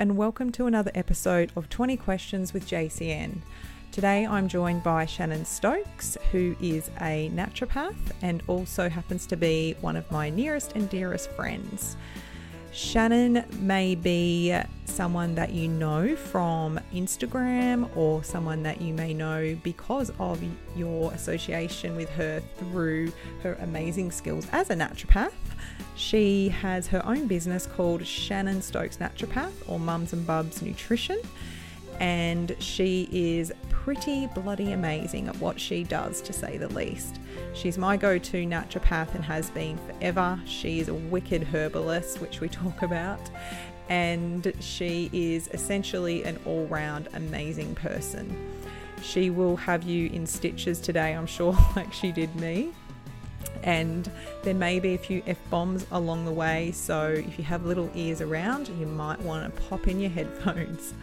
And welcome to another episode of 20 Questions with JCN. Today I'm joined by Shannon Stokes, who is a naturopath and also happens to be one of my nearest and dearest friends. Shannon may be someone that you know from Instagram or someone that you may know because of your association with her through her amazing skills as a naturopath. She has her own business called Shannon Stokes Naturopath or Mums and Bubs Nutrition, and she is pretty bloody amazing at what she does, to say the least. She's my go to naturopath and has been forever. She is a wicked herbalist, which we talk about, and she is essentially an all round amazing person. She will have you in stitches today, I'm sure, like she did me and there may be a few F bombs along the way. So if you have little ears around, you might want to pop in your headphones.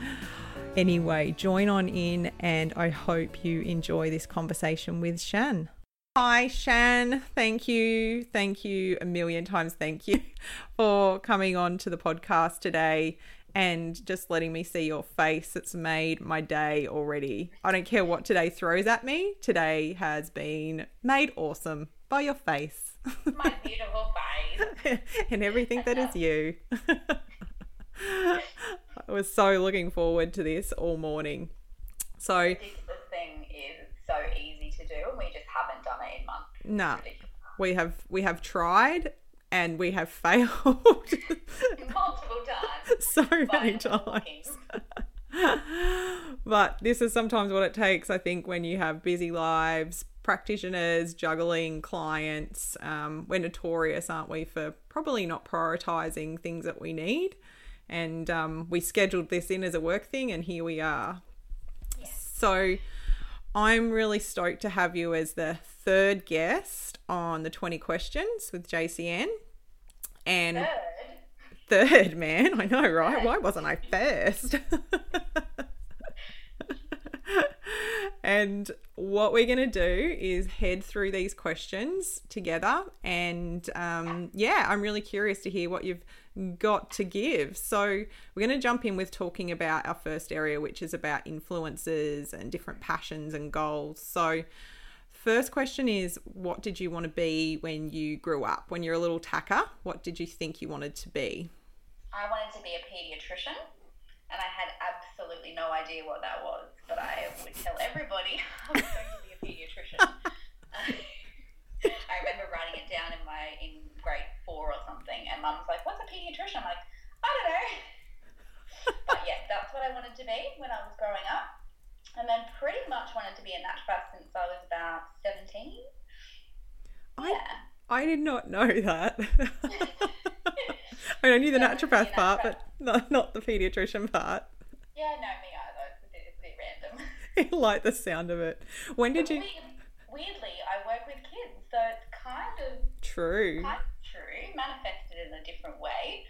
Anyway, join on in, and I hope you enjoy this conversation with Shan. Hi, Shan. Thank you. Thank you a million times. Thank you for coming on to the podcast today and just letting me see your face. It's made my day already. I don't care what today throws at me. Today has been made awesome by your face. My beautiful face. and everything that is you. I was so looking forward to this all morning. So this thing is so easy to do and we just haven't done it in months. No. Nah, we have we have tried and we have failed multiple times. so many times. but this is sometimes what it takes, I think, when you have busy lives, practitioners juggling clients. Um, we're notorious, aren't we, for probably not prioritizing things that we need. And um, we scheduled this in as a work thing, and here we are. Yes. So I'm really stoked to have you as the third guest on the 20 questions with JCN. And third, third man, I know, right? Why wasn't I first? and what we're going to do is head through these questions together. And um, yeah, I'm really curious to hear what you've got to give. So, we're going to jump in with talking about our first area, which is about influences and different passions and goals. So, first question is what did you want to be when you grew up? When you're a little tacker, what did you think you wanted to be? I wanted to be a pediatrician and I had absolutely no idea what that was, but I would tell everybody I was going to be a pediatrician. I remember writing it down in my in grade four or something, and Mum was like, "What's a pediatrician?" I'm like, "I don't know." but yeah, that's what I wanted to be when I was growing up, and then pretty much wanted to be a naturopath since I was about seventeen. I, yeah. I did not know that. I, mean, I knew the yeah, naturopath part, but not, not the pediatrician part. Yeah, no, me either. It's a bit, a bit random. I like the sound of it. When did you? Weirdly, I work with kids, so it's kind of true. Kind of true, manifested in a different way.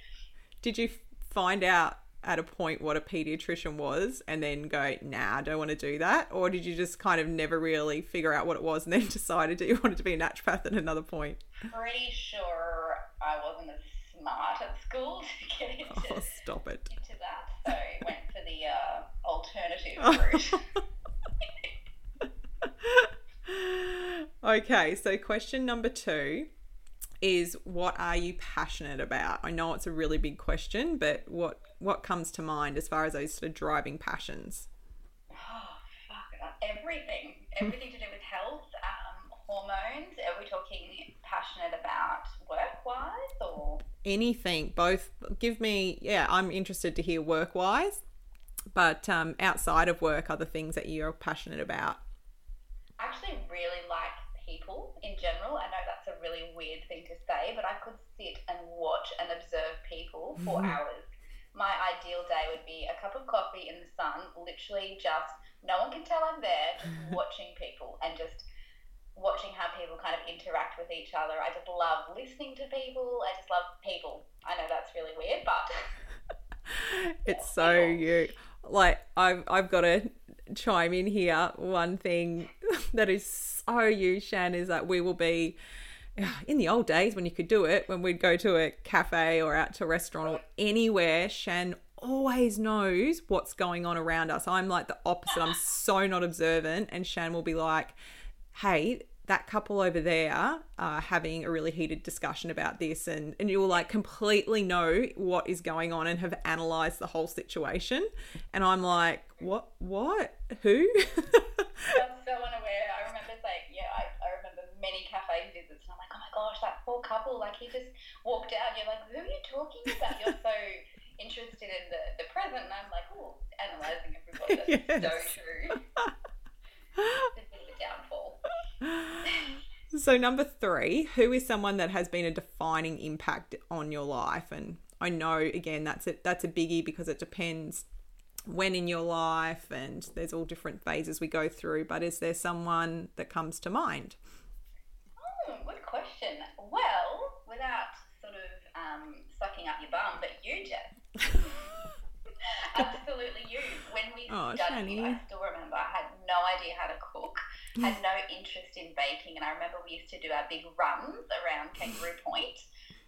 Did you find out at a point what a pediatrician was and then go, nah, I don't want to do that? Or did you just kind of never really figure out what it was and then decided that you wanted to be a naturopath at another point? Pretty sure I wasn't as smart at school to get into, oh, stop it. into that. So went for the uh, alternative route. Okay, so question number two is what are you passionate about? I know it's a really big question, but what what comes to mind as far as those sort of driving passions? Oh, fuck, everything. Everything to do with health, um, hormones. Are we talking passionate about work wise or anything? Both. Give me. Yeah, I'm interested to hear work wise, but um, outside of work, other things that you're passionate about. I actually really like in general. I know that's a really weird thing to say, but I could sit and watch and observe people for 4 hours. My ideal day would be a cup of coffee in the sun, literally just no one can tell I'm there, just watching people and just watching how people kind of interact with each other. I just love listening to people. I just love people. I know that's really weird, but it's so you. Like I've I've got to chime in here. One thing that is so you, Shan, is that we will be in the old days when you could do it, when we'd go to a cafe or out to a restaurant or anywhere, Shan always knows what's going on around us. I'm like the opposite. I'm so not observant, and Shan will be like, "Hey, that couple over there are having a really heated discussion about this and, and you'll like completely know what is going on and have analyzed the whole situation. And i'm like what what? Who? I'm so unaware. I remember like yeah I, I remember many cafe visits and i'm like oh my gosh that poor couple like he just walked out. You're like who are you talking about? You're so interested in the, the present. And i'm like oh analyzing everybody that's yes. so true. so number three, who is someone that has been a defining impact on your life? And I know again that's a that's a biggie because it depends when in your life and there's all different phases we go through. But is there someone that comes to mind? Oh, good question. Well, without sort of um, sucking up your bum, but you, Jess. Absolutely, you. When we oh, studied, I still remember I had no idea how to cook had no interest in baking. And I remember we used to do our big runs around Kangaroo Point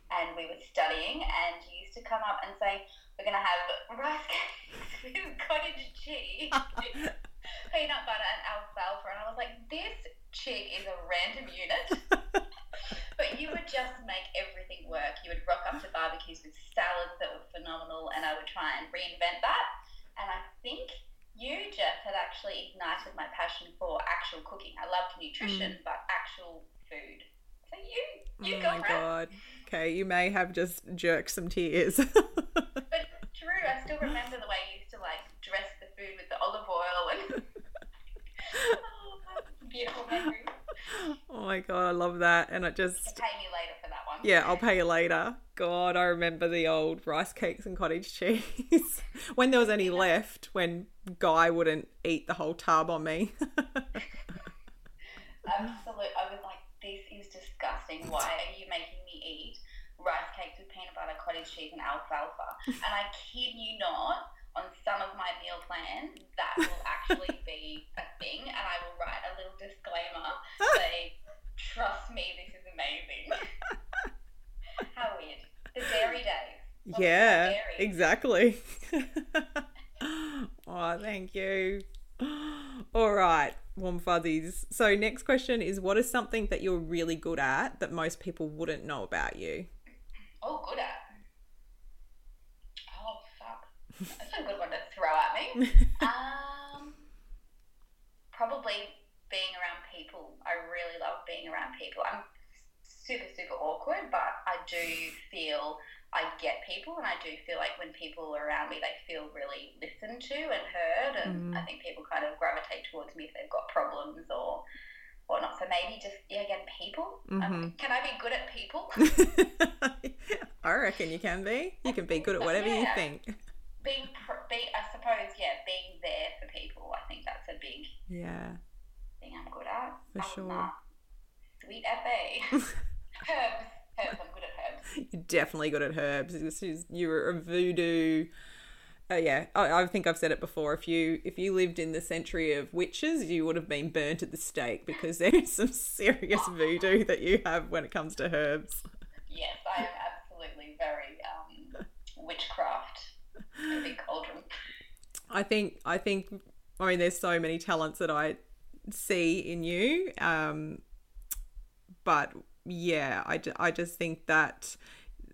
and we were studying and you used to come up and say, we're going to have rice cakes with cottage cheese, peanut butter and alfalfa. And I was like, this chick is a random unit. but you would just make everything work. You would rock up to barbecues with salads that were phenomenal and I would try and reinvent that. And I think you, Jess, had actually ignited my passion for actual cooking. I loved nutrition, mm. but actual food. So you, you oh go my god. Okay, you may have just jerked some tears. but true, I still remember the way you used to like dress the food with the olive oil and oh, beautiful memories. Oh my god, I love that, and it just pay me later for that one. Yeah, I'll pay you later. God, I remember the old rice cakes and cottage cheese when there was any left. When Guy wouldn't eat the whole tub on me. Absolutely, I was like, this is disgusting. Why are you making me eat rice cakes with peanut butter, cottage cheese, and alfalfa? And I kid you not on some of my meal plans, that will actually be a thing, and I will write a little disclaimer say, "Trust me, this is amazing." How weird. The dairy days. yeah, exactly. oh, thank you. All right, warm fuzzies. So, next question is what is something that you're really good at that most people wouldn't know about you? Oh, good at. Oh, fuck. That's a good one to throw at me. um, probably being around people. I really love being around people. I'm super, super awkward, but I do feel I get people, and I do feel like when people are around me, they feel really listened to and heard. And mm. I think people kind of gravitate towards me if they've got problems or whatnot. So maybe just yeah, again, people. Um, mm-hmm. Um, can I be good at people? I reckon you can be. You can be good at whatever yeah. you think being, be, I suppose, yeah, being there for people. I think that's a big yeah thing I'm good at. For I'm sure. Sweet fa. herbs, herbs. I'm good at herbs. You're definitely good at herbs. This is you're a voodoo. Uh, yeah, I, I, think I've said it before. If you if you lived in the century of witches, you would have been burnt at the stake because there is some serious voodoo that you have when it comes to herbs. Yes, I am absolutely very um, witchcraft big cauldron. I think I think I mean there's so many talents that I see in you, um, but yeah, I, I just think that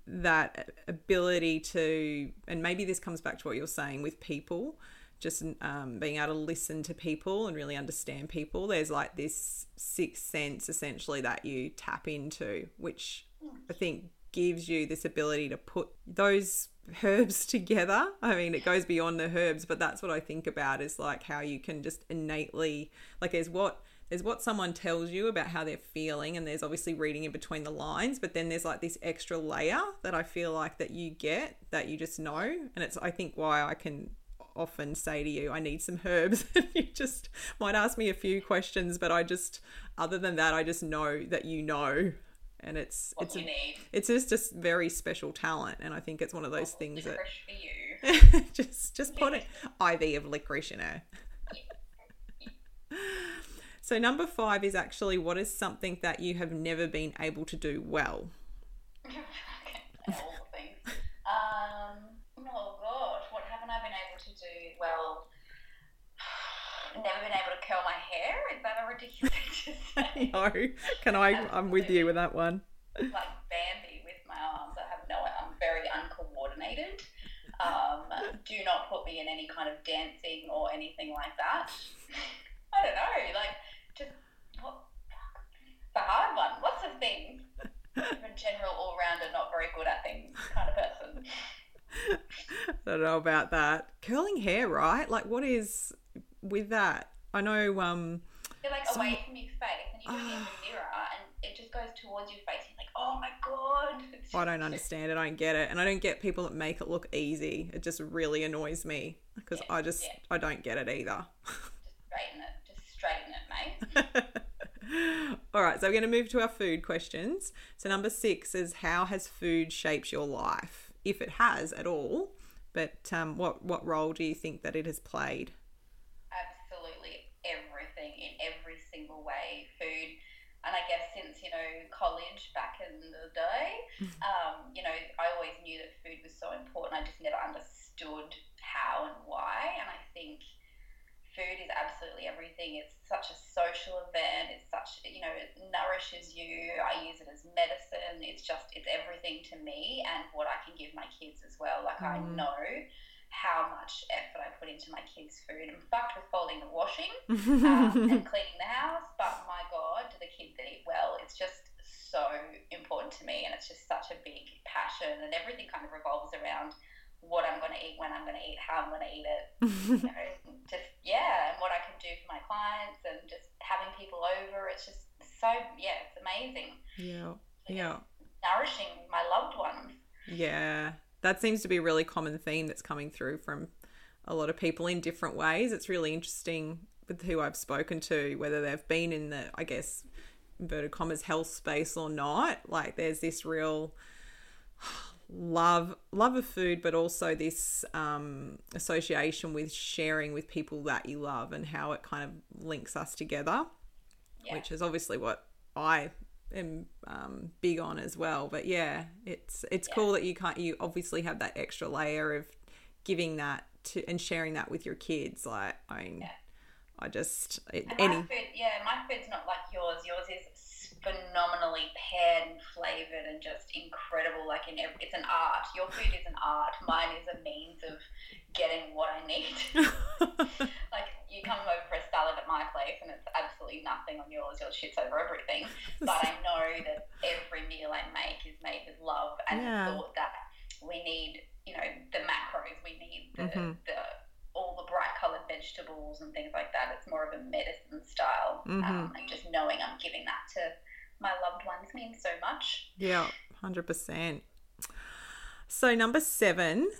that ability to and maybe this comes back to what you're saying with people just um, being able to listen to people and really understand people there's like this sixth sense essentially that you tap into which i think gives you this ability to put those herbs together. I mean, it goes beyond the herbs, but that's what I think about is like how you can just innately like there's what there's what someone tells you about how they're feeling and there's obviously reading in between the lines but then there's like this extra layer that i feel like that you get that you just know and it's i think why i can often say to you i need some herbs and you just might ask me a few questions but i just other than that i just know that you know and it's What it's a, it's just a very special talent and i think it's one of those oh, things that for you. just just put an IV of licorice in her. So number five is actually what is something that you have never been able to do well. Okay, all the things. Um, oh gosh, what haven't I been able to do? Well, never been able to curl my hair. Is that a ridiculous thing to say? no, can I? I'm with you with that one. like Bambi with my arms. I have no. I'm very uncoordinated. Um, do not put me in any kind of dancing or anything like that. I don't know. Like just what? A hard one. Lots of things. I'm a general all rounder, not very good at things kind of person. I don't know about that. Curling hair, right? Like, what is with that? I know. Um, You're like Some- away from your face, and you're doing it in the mirror, and it just goes towards your face. You're like, oh my god. I don't understand it. I don't get it, and I don't get people that make it look easy. It just really annoys me because Yeah, I just yeah. I don't get it either. Just straighten it. Just straighten it, mate. All right, so we're going to move to our food questions. So number six is how has food shaped your life, if it has at all? But um, what what role do you think that it has played? absolutely everything in every single way. Food, and I guess since you know college back in the day, um, you know, I always knew that food was so important. I just never understood how and why. And I think food is absolutely everything. It's such a social event. It's such you know, it nourishes you. I use it as medicine. It's just it's everything to me and what I can give my kids as well. Like I Mm. know how much effort I put into my kids' food. I'm fucked with folding and washing um, and cleaning the house, but my God, do the kids eat well? It's just so important to me, and it's just such a big passion, and everything kind of revolves around what I'm going to eat, when I'm going to eat, how I'm going to eat it. You know, just yeah, and what I can do for my clients, and just having people over. It's just so yeah, it's amazing. yeah, yeah, Nourishing my loved ones. yeah. That seems to be a really common theme that's coming through from a lot of people in different ways. It's really interesting with who I've spoken to, whether they've been in the, I guess, inverted commas, health space or not. Like, there's this real love love of food but also this um, association with sharing with people that you love and how it kind of links us together Yeah. which is obviously what i am um, big on as well but yeah it's it's cool that you can't you obviously have that extra layer of giving that to and sharing that with your kids like i mean Yeah. i just it, any food, yeah, my food's not like yours. Yours is phenomenally paired and flavored and just incredible. Like in every, it's an art. Your food is an art. Mine is a means of getting what I need. like you come over for a salad at my place and it's absolutely nothing on yours. Your shits over everything. But I know that every meal I make is made with love and Yeah. thought that we need, you know, the macros. We need the Mhm. the all the bright coloured vegetables and things like that. It's more of a medicine style. Mhm. Um, and just knowing I'm giving that to my loved ones mean so much. Yeah, hundred percent. So number seven,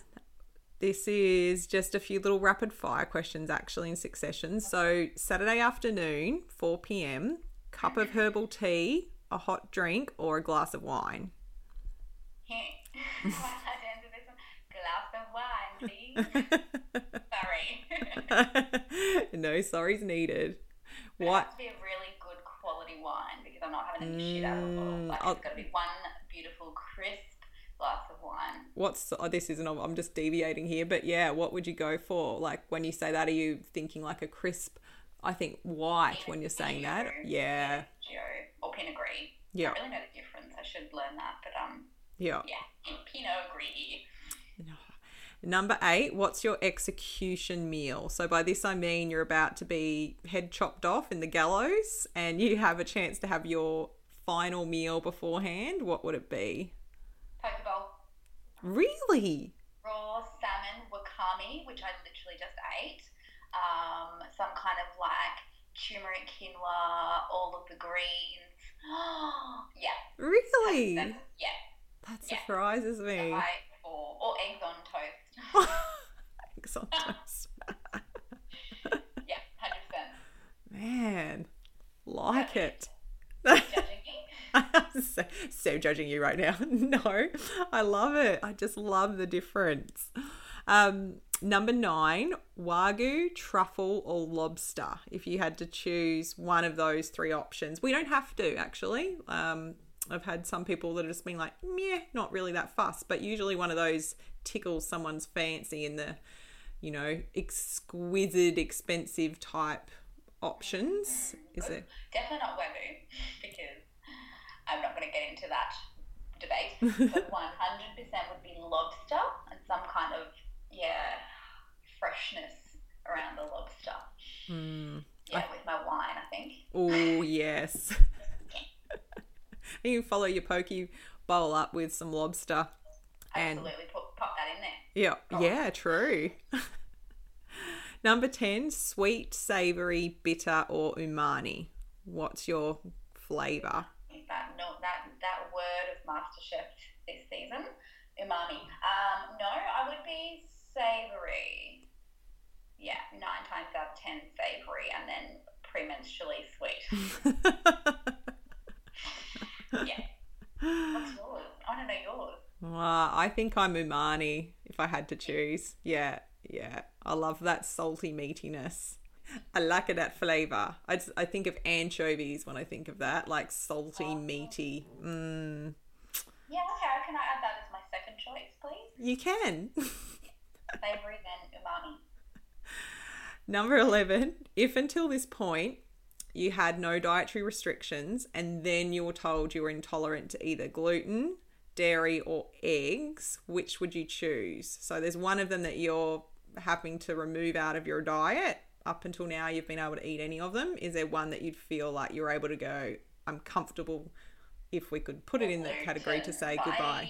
this is just a few little rapid fire questions actually in succession. So Saturday afternoon, four PM, cup of herbal tea, a hot drink, or a glass of wine. I'd answer this one. Glass of wine, please. Sorry. no sorry's needed. What? be a really quality wine because I'm not having any shit out of it. Mm, Like I'll- it's got to be one beautiful, crisp glass of wine. What's oh, this isn't I'm just deviating here, but yeah, what would you go for? Like when you say that, are you thinking like a crisp? I think white when you're saying that. Yeah, Gio or Pinot Gris. yeah, I really know the difference. I should learn that, but um, yeah. yeah, Pinot Gris. Number eight, what's your execution meal? So by this I mean you're about to be head chopped off in the gallows and you have a chance to have your final meal beforehand. What would it be? Poke bowl. Really? raw salmon wakame, which I literally just ate. Um, some kind of like turmeric, quinoa, all of the greens. yeah. Really? That's, yeah. That Yeah. surprises me. I or, or eggs on toast. Eggs on toast. yeah, hundred percent. Man, like it. Judging me? I'm so, so judging you right now. No, I love it. I just love the difference. Um, number nine, wagyu, truffle, or lobster. If you had to choose one of those three options, we don't have to actually. Um, I've had some people that have just been like, meh, not really that fussed, but usually one of those tickles someone's fancy in the, you know, exquisite, expensive type options. Is it? Definitely not wagyu because I'm not going to get into that debate. But 100% would be lobster and some kind of yeah freshness around the lobster. Mm. Yeah, with my wine, I think. Oh yes. you follow your poke bowl up with some lobster. And Absolutely, put pop that in there. yeah, Oh. yeah, true. Number 10, sweet, savory, bitter or umami. What's your flavor? Is that no that that word of MasterChef this season? Umami. Um, no, I would be savory. Yeah, nine times out of ten savory, and then premenstrually sweet. Yeah. What's yours? I don't know yours. Uh, I think I'm umami if I had to choose. Yeah, yeah. I love that salty meatiness. I like it that flavor. I, just, I think of anchovies when I think of that, like salty, meaty. Mm, Yeah, okay. Can I add that as my second choice, please? you can. Savory then umami. Number 11. If until this point you had no dietary restrictions and then you were told you were intolerant to either gluten, dairy, or eggs, which would you choose? So there's one of them that you're having to remove out of your diet. Up until now, you've been able to eat any of them. Is there one that you'd feel like you're able to go, I'm comfortable if we could put it in that category to say I- goodbye?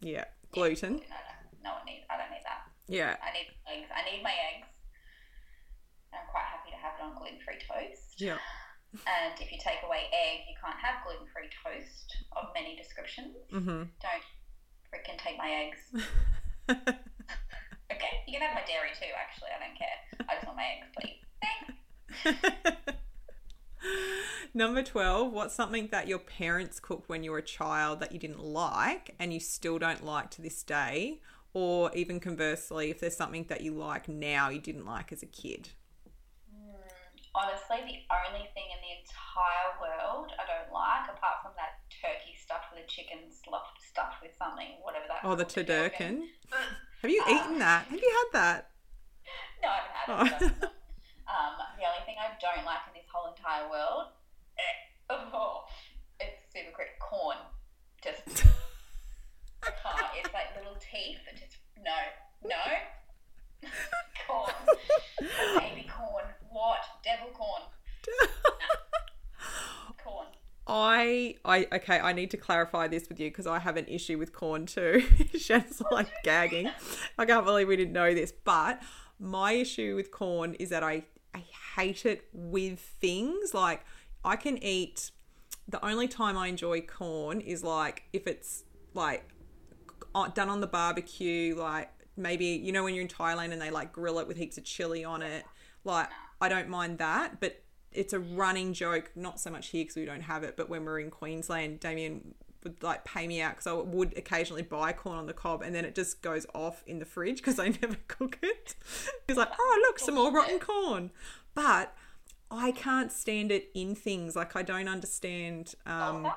Yeah. Gluten. No, no, no one needs. I don't need that. Yeah. I need eggs. I need my eggs. I'm quite happy to have it on gluten-free toast. Yeah. And if you take away egg, you can't have gluten-free toast of many descriptions. Mm-hmm. Don't freaking take my eggs. Okay, you can have my dairy too. Actually, I don't care. I just want my eggs, please. Thanks. Number 12, what's something that your parents cooked when you were a child that you didn't like and you still don't like to this day? Or even conversely, if there's something that you like now you didn't like as a kid? Honestly, the only thing in the entire world I don't like, apart from that turkey stuffed with a chicken stuffed stuffed with something, whatever that. Oh, the. Ugh. Have you Um, eaten that? Have you had that? No, I haven't had Oh. it. um, the only thing I don't like in this whole entire world, eh, oh, it's super crit corn. Just I can't. It's like little teeth. Just no, no. corn. What devil corn? Corn. I, I, okay, I need to clarify this with you because I have an issue with corn too. Shan's like gagging. I can't believe we didn't know this. But my issue with corn is that I, I hate it with things. Like, I can eat, the only time I enjoy corn is like if it's like done on the barbecue, like maybe, you know, when you're in Thailand and they like grill it with heaps of chili on it. Like, I don't mind that. But it's a running joke, not so much here because we don't have it, but when we're in Queensland, Damien would like pay me out because I would occasionally buy corn on the cob and then it just goes off in the fridge because I never cook it. He's like, oh, look, some more rotten corn. But I can't stand it in things. Like, I don't understand. Um, Salsa?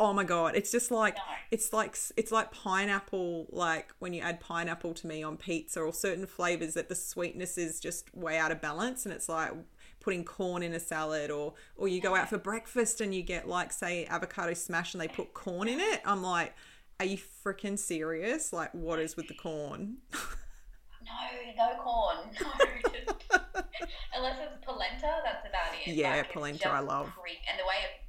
Oh my god it's just like No. it's like it's like pineapple like when you add pineapple to me on pizza or certain flavors that the sweetness is just way out of balance and it's like putting corn in a salad or or you go out for breakfast and you get like say avocado smash and they put corn in it i'm like are you freaking serious like what is with the corn No, no corn. No, unless it's polenta, that's about it. Yeah, Like, polenta I love. And the way it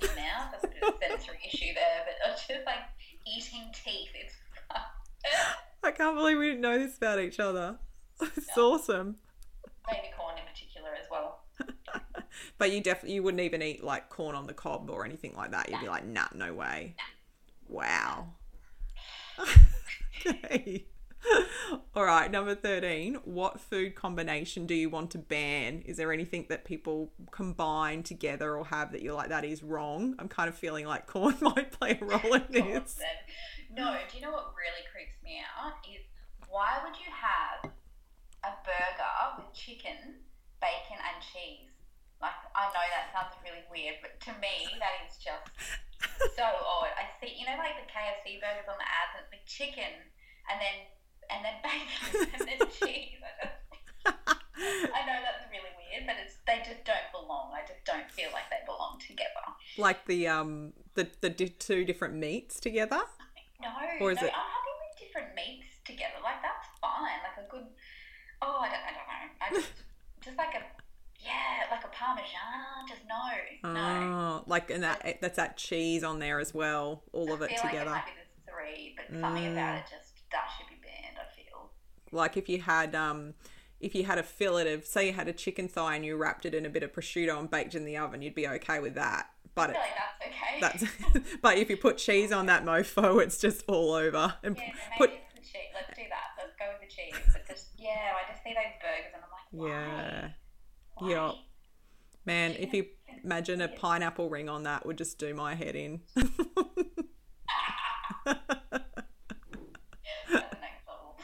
in your mouth, that's a bit of a sensory issue there. But it's just like eating teeth. It's i can't believe we didn't know this about each other it's No. awesome baby corn in particular as well. But you definitely you wouldn't even eat like corn on the cob or anything like that. You'd be like, nah, no way. Wow. okay. All right, number 13. What food combination do you want to ban? Is there anything that people combine together or have that you're like, that is wrong? I'm kind of feeling like corn might play a role in this. No, do you know what really creeps me out? Is why would you have a burger with chicken, bacon, and cheese? Like, I know that sounds really weird, but to me, that is just so odd. I see, you know, like the KFC burgers on the ads, and like chicken, and then and then bacon, and then cheese. I, know that's really weird, but it's they just don't belong. I just don't feel like they belong together. Like the um the the two different meats together. No, Or is no, it- I'm happy with different meats together. Like that's fine. Like a good. Oh, I don't, I don't know. I just just like a yeah, like a parmesan. Just no, no. Oh, like and that that's that cheese on there as well. All of it together. Like it might be the three, but something about Mm. it just that should be. I. like if you had um if you had a fillet of say you had a chicken thigh and you wrapped it in a bit of prosciutto and baked in the oven you'd be okay with that but I it, like that's okay. that's but if you put cheese on that mofo it's just all over and yeah, put maybe it's the cheese. Let's do that. Let's go with the cheese. But just yeah, I just see those burgers and I'm like, why? yeah Why? yeah man if you imagine a pineapple ring on that would just do my head in That's the next level.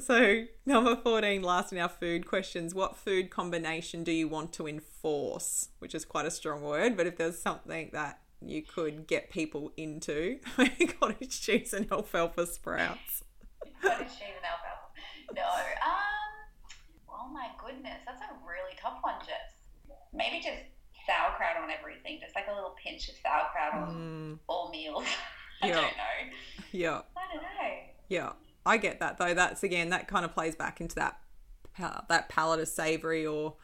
So number 14 last in our food questions what food combination do you want to enforce which is quite a strong word but if there's something that you could get people into cottage cheese and alfalfa sprouts Cottage cheese and alfalfa. No. Um. Oh my goodness, that's a really tough one, Jess. Maybe just sauerkraut on everything, just like a little pinch of sauerkraut on Mm, all meals. I Yeah. don't know. yeah I don't know. yeah i get that though that's again that kind of plays back into that that palate of savory or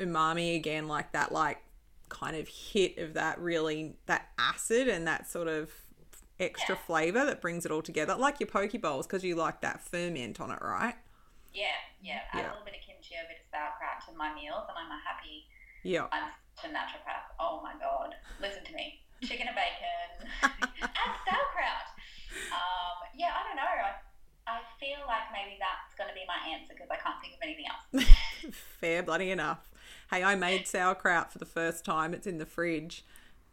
umami again like that like kind of hit of that really that acid and that sort of extra Yeah. flavor that brings it all together like your poke bowls because you like that ferment on it right Yeah, yeah. Add Yeah. a little bit of kimchi, a bit of sauerkraut to my meals, and I'm a happy. yeah I'm such a naturopath. Oh my god! Listen to me. Chicken and bacon. Add sauerkraut. Um, yeah, I don't know. I, I feel like maybe that's going to be my answer because I can't think of anything else. fair bloody enough hey i made sauerkraut for the first time it's in the fridge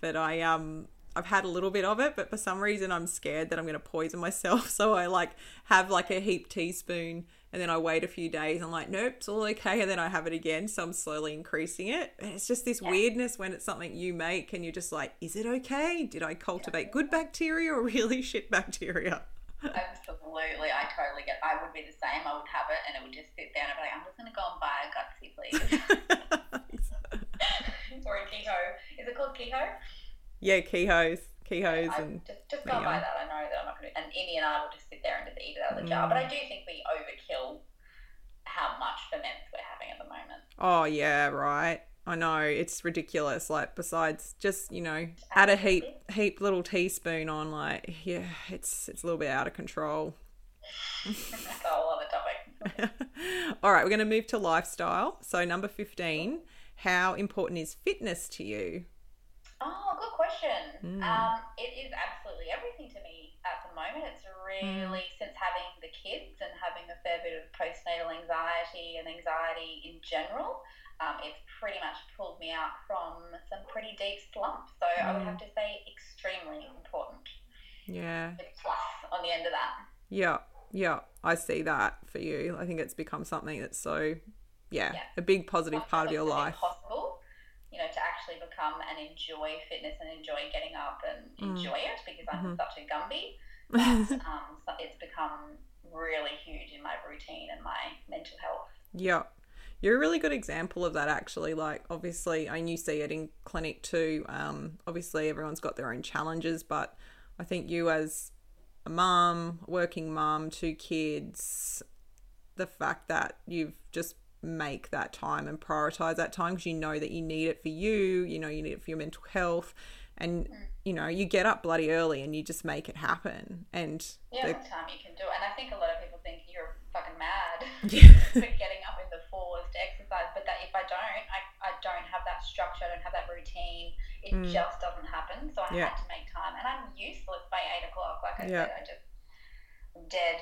but i um I've had a little bit of it, but for some reason I'm scared that I'm going to poison myself. So I like have like a heap teaspoon and then I wait a few days. I'm like, nope, it's all okay. And then I have it again. So I'm slowly increasing it. And it's just this Yeah. weirdness when it's something you make and you're just like, is it okay? Did I cultivate good bacteria or really shit bacteria? Absolutely, I totally get. I would be the same. I would have it, and it would just sit there, and I'd be like, I'm just going to go and buy a gutsy, please. Sorry, keto. Is it called keto? yeah, Kehoe's, Kehoe's, I and just just go and buy that. I know that I'm not going to. And Emmy and I will just sit there and just eat it out of the jar. Mm. But I do think we overkill how much ferments we're having at the moment. Oh yeah, right. I know it's ridiculous. Like besides just you know add a heap heap little teaspoon on like yeah it's it's a little bit out of control. That's a whole other topic. All right, we're going to move to lifestyle. So number fifteen, how important is fitness to you? Oh, good question. Mm. Um, it is absolutely everything to me at the moment. It's really Mm. since having the kids and having a fair bit of postnatal anxiety and anxiety in general. Um, it's pretty much pulled me out from some pretty deep slumps. So I would Mm. have to say extremely important. Yeah, With plus on the end of that. yeah, yeah. I see that for you. I think it's become something that's so yeah, Yeah. a big positive part of your life. Possible, you know, to actually become and enjoy fitness and enjoy getting up and Mm. enjoy it because I'm Mhm. such a Gumby. But um, so it's become really huge in my routine and my mental health. Yeah. You're a really good example of that, actually. Like, obviously, and you see it in clinic too. Um, obviously, everyone's got their own challenges, but I think you, as a mum, working mum, two kids, the fact that you've just make that time and prioritize that time because you know that you need it for you, you know, you need it for your mental health, and you know, you get up bloody early and you just make it happen. And Yeah, the- time you can do it. And I think a lot of people think you're fucking mad Yeah. for getting up in the forest to exercise. But that if I don't, I, I don't have that structure, I don't have that routine. It Mm. just doesn't happen. So I Yeah. had to make time. And I'm useless by eight o'clock. Like I Yeah. said, I just I'm dead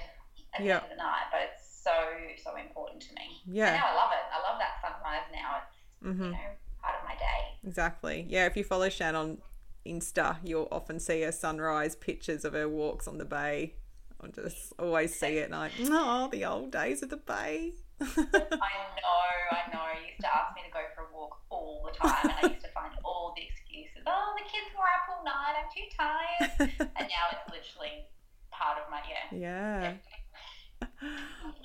at Yeah. the end of the night. But it's so, so important to me. And Yeah. now I love it. I love that sunrise now. It's, hmm you know, part of my day. Exactly. Yeah, if you follow Shannon Insta, you'll often see her sunrise pictures of her walks on the bay. I just always see it and I, oh, the old days of the bay. I know, I know. You used to ask me to go for a walk all the time, and I used to find all the excuses. Oh, the kids were up all night. I'm too tired. And now it's literally part of my yeah. yeah.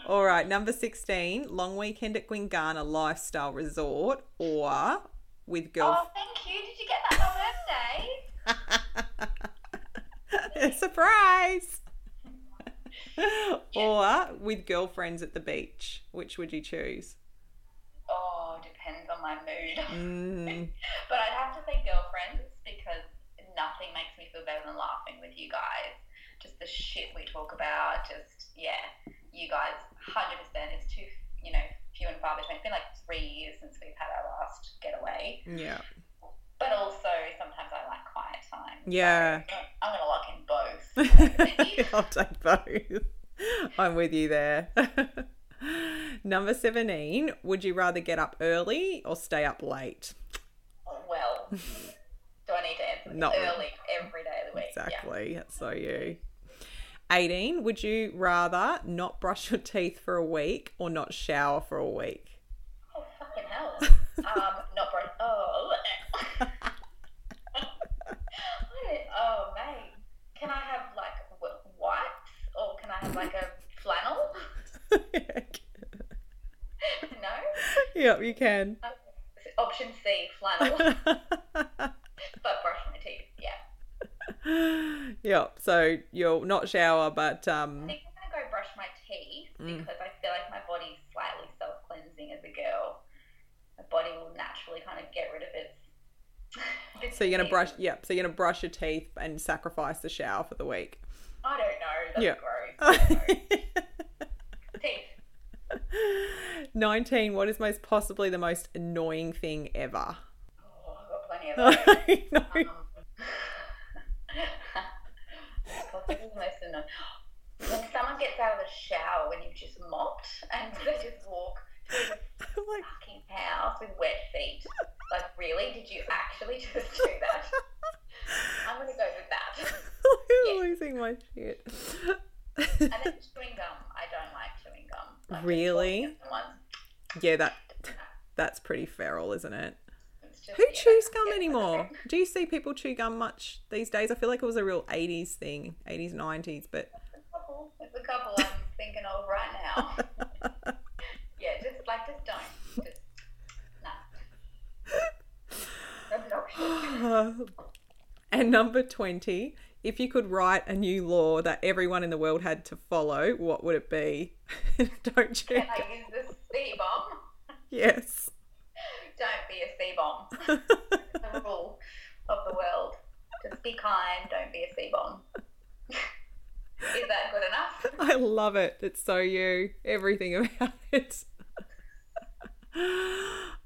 All right, number 16, long weekend at Gwinganna Lifestyle Resort or with girls. Oh, thank you. Did you get that on birthday? surprise. or with girlfriends at the beach. Which would you choose? Oh, depends on my mood. Mm, But I'd have to say girlfriends because nothing makes me feel better than laughing with you guys. Just the shit we talk about. Just yeah, you guys, hundred percent. It's too you know few and far between. It's been like three years since we've had our last getaway. yeah. But also sometimes I like quiet time. Yeah. So I'm gonna lock in both. I'll take both. I'm with you there. Number 17, would you rather get up early or stay up late? well, do I need to answer Not really. early every day of the week? Yeah. Exactly. That's so you. 18, would you rather not brush your teeth for a week or not shower for a week? Oh fucking hell. um, not bro. Oh. I don't- oh mate, can I have like w- wipes or can I have like a flannel? no. yep, you can. Option C, flannel, but brush my teeth. Yeah. yep, so you'll not shower, but Um... I think I'm gonna go brush my teeth Mm. because I feel like my body's slightly self cleansing as a girl. My body will naturally kind of get rid of its. its so you're gonna brush. Yep, so you're gonna brush your teeth and sacrifice the shower for the week. I don't know. That's Yeah. gross. I don't know. teeth. 19. What is most possibly the most annoying thing ever? Oh, I've got plenty of those. I know. Possibly the most annoying. When someone gets out of the shower when you've just mopped and they just walk through the like, fucking house with wet feet. Like, really? Did you actually just do that? I'm gonna go with that. I'm losing my shit. And then chewing gum. I don't like chewing gum. Like, just Really? yeah, that that's pretty feral, isn't it? just, Who yeah, chews gum yeah, anymore? Do you see people chew gum much these days? I feel like it was a real 80s thing, 80s, 90s, but There's a couple. There's a couple I'm thinking of right now. yeah, just like just don't. Just nah. And number 20, if you could write a new law that everyone in the world had to follow, what would it be? Don't chew Can. I use the C bomb? Yes. Don't be a C bomb. The rule of the world. Just be kind. Don't be a C bomb. Is that good enough? I love it. It's so you. Everything about it.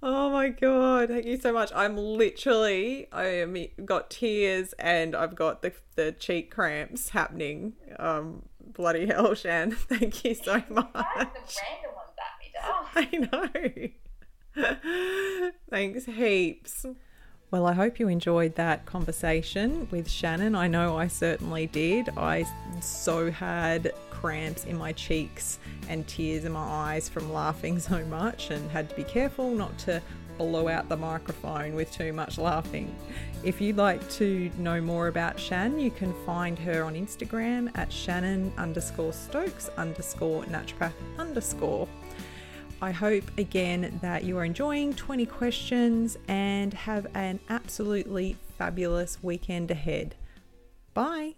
Oh my god! Thank you so much. I'm literally I am got tears and I've got the the cheek cramps happening. Um, bloody hell, Shan. Thank you so Guys, the much. random ones at me, Dal. I know. Thanks heaps. Well, I hope you enjoyed that conversation with Shannon. I know I certainly did. I so had cramps in my cheeks and tears in my eyes from laughing so much and had to be careful not to blow out the microphone with too much laughing. If you'd like to know more about Shan, you can find her on Instagram at Shannon underscore Stokes underscore naturopath underscore. I hope again that you are enjoying 20 questions and have an absolutely fabulous weekend ahead. Bye.